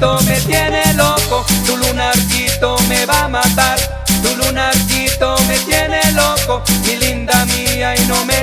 lunarcito me tiene loco, tu lunarcito me va a matar. Tu lunarcito me tiene loco, mi linda mía y no me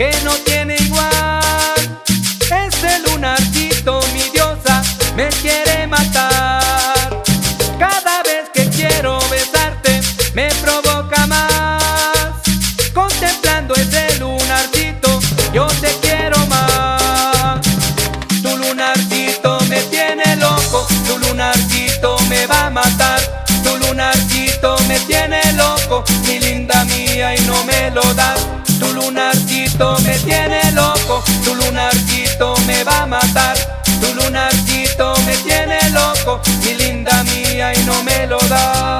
que no tiene igual. Ese lunarcito, mi diosa, me quiere matar. Cada vez que quiero besarte, me provoca más. Contemplando ese lunarcito, yo te quiero más. Tu lunarcito me tiene loco, tu lunarcito me va a matar. Tu lunarcito me tiene loco, mi linda mía y no me lo das. Lunarcito me tiene loco, tu lunarcito me va a matar. Tu lunarcito me tiene loco, mi linda mía y no me lo das.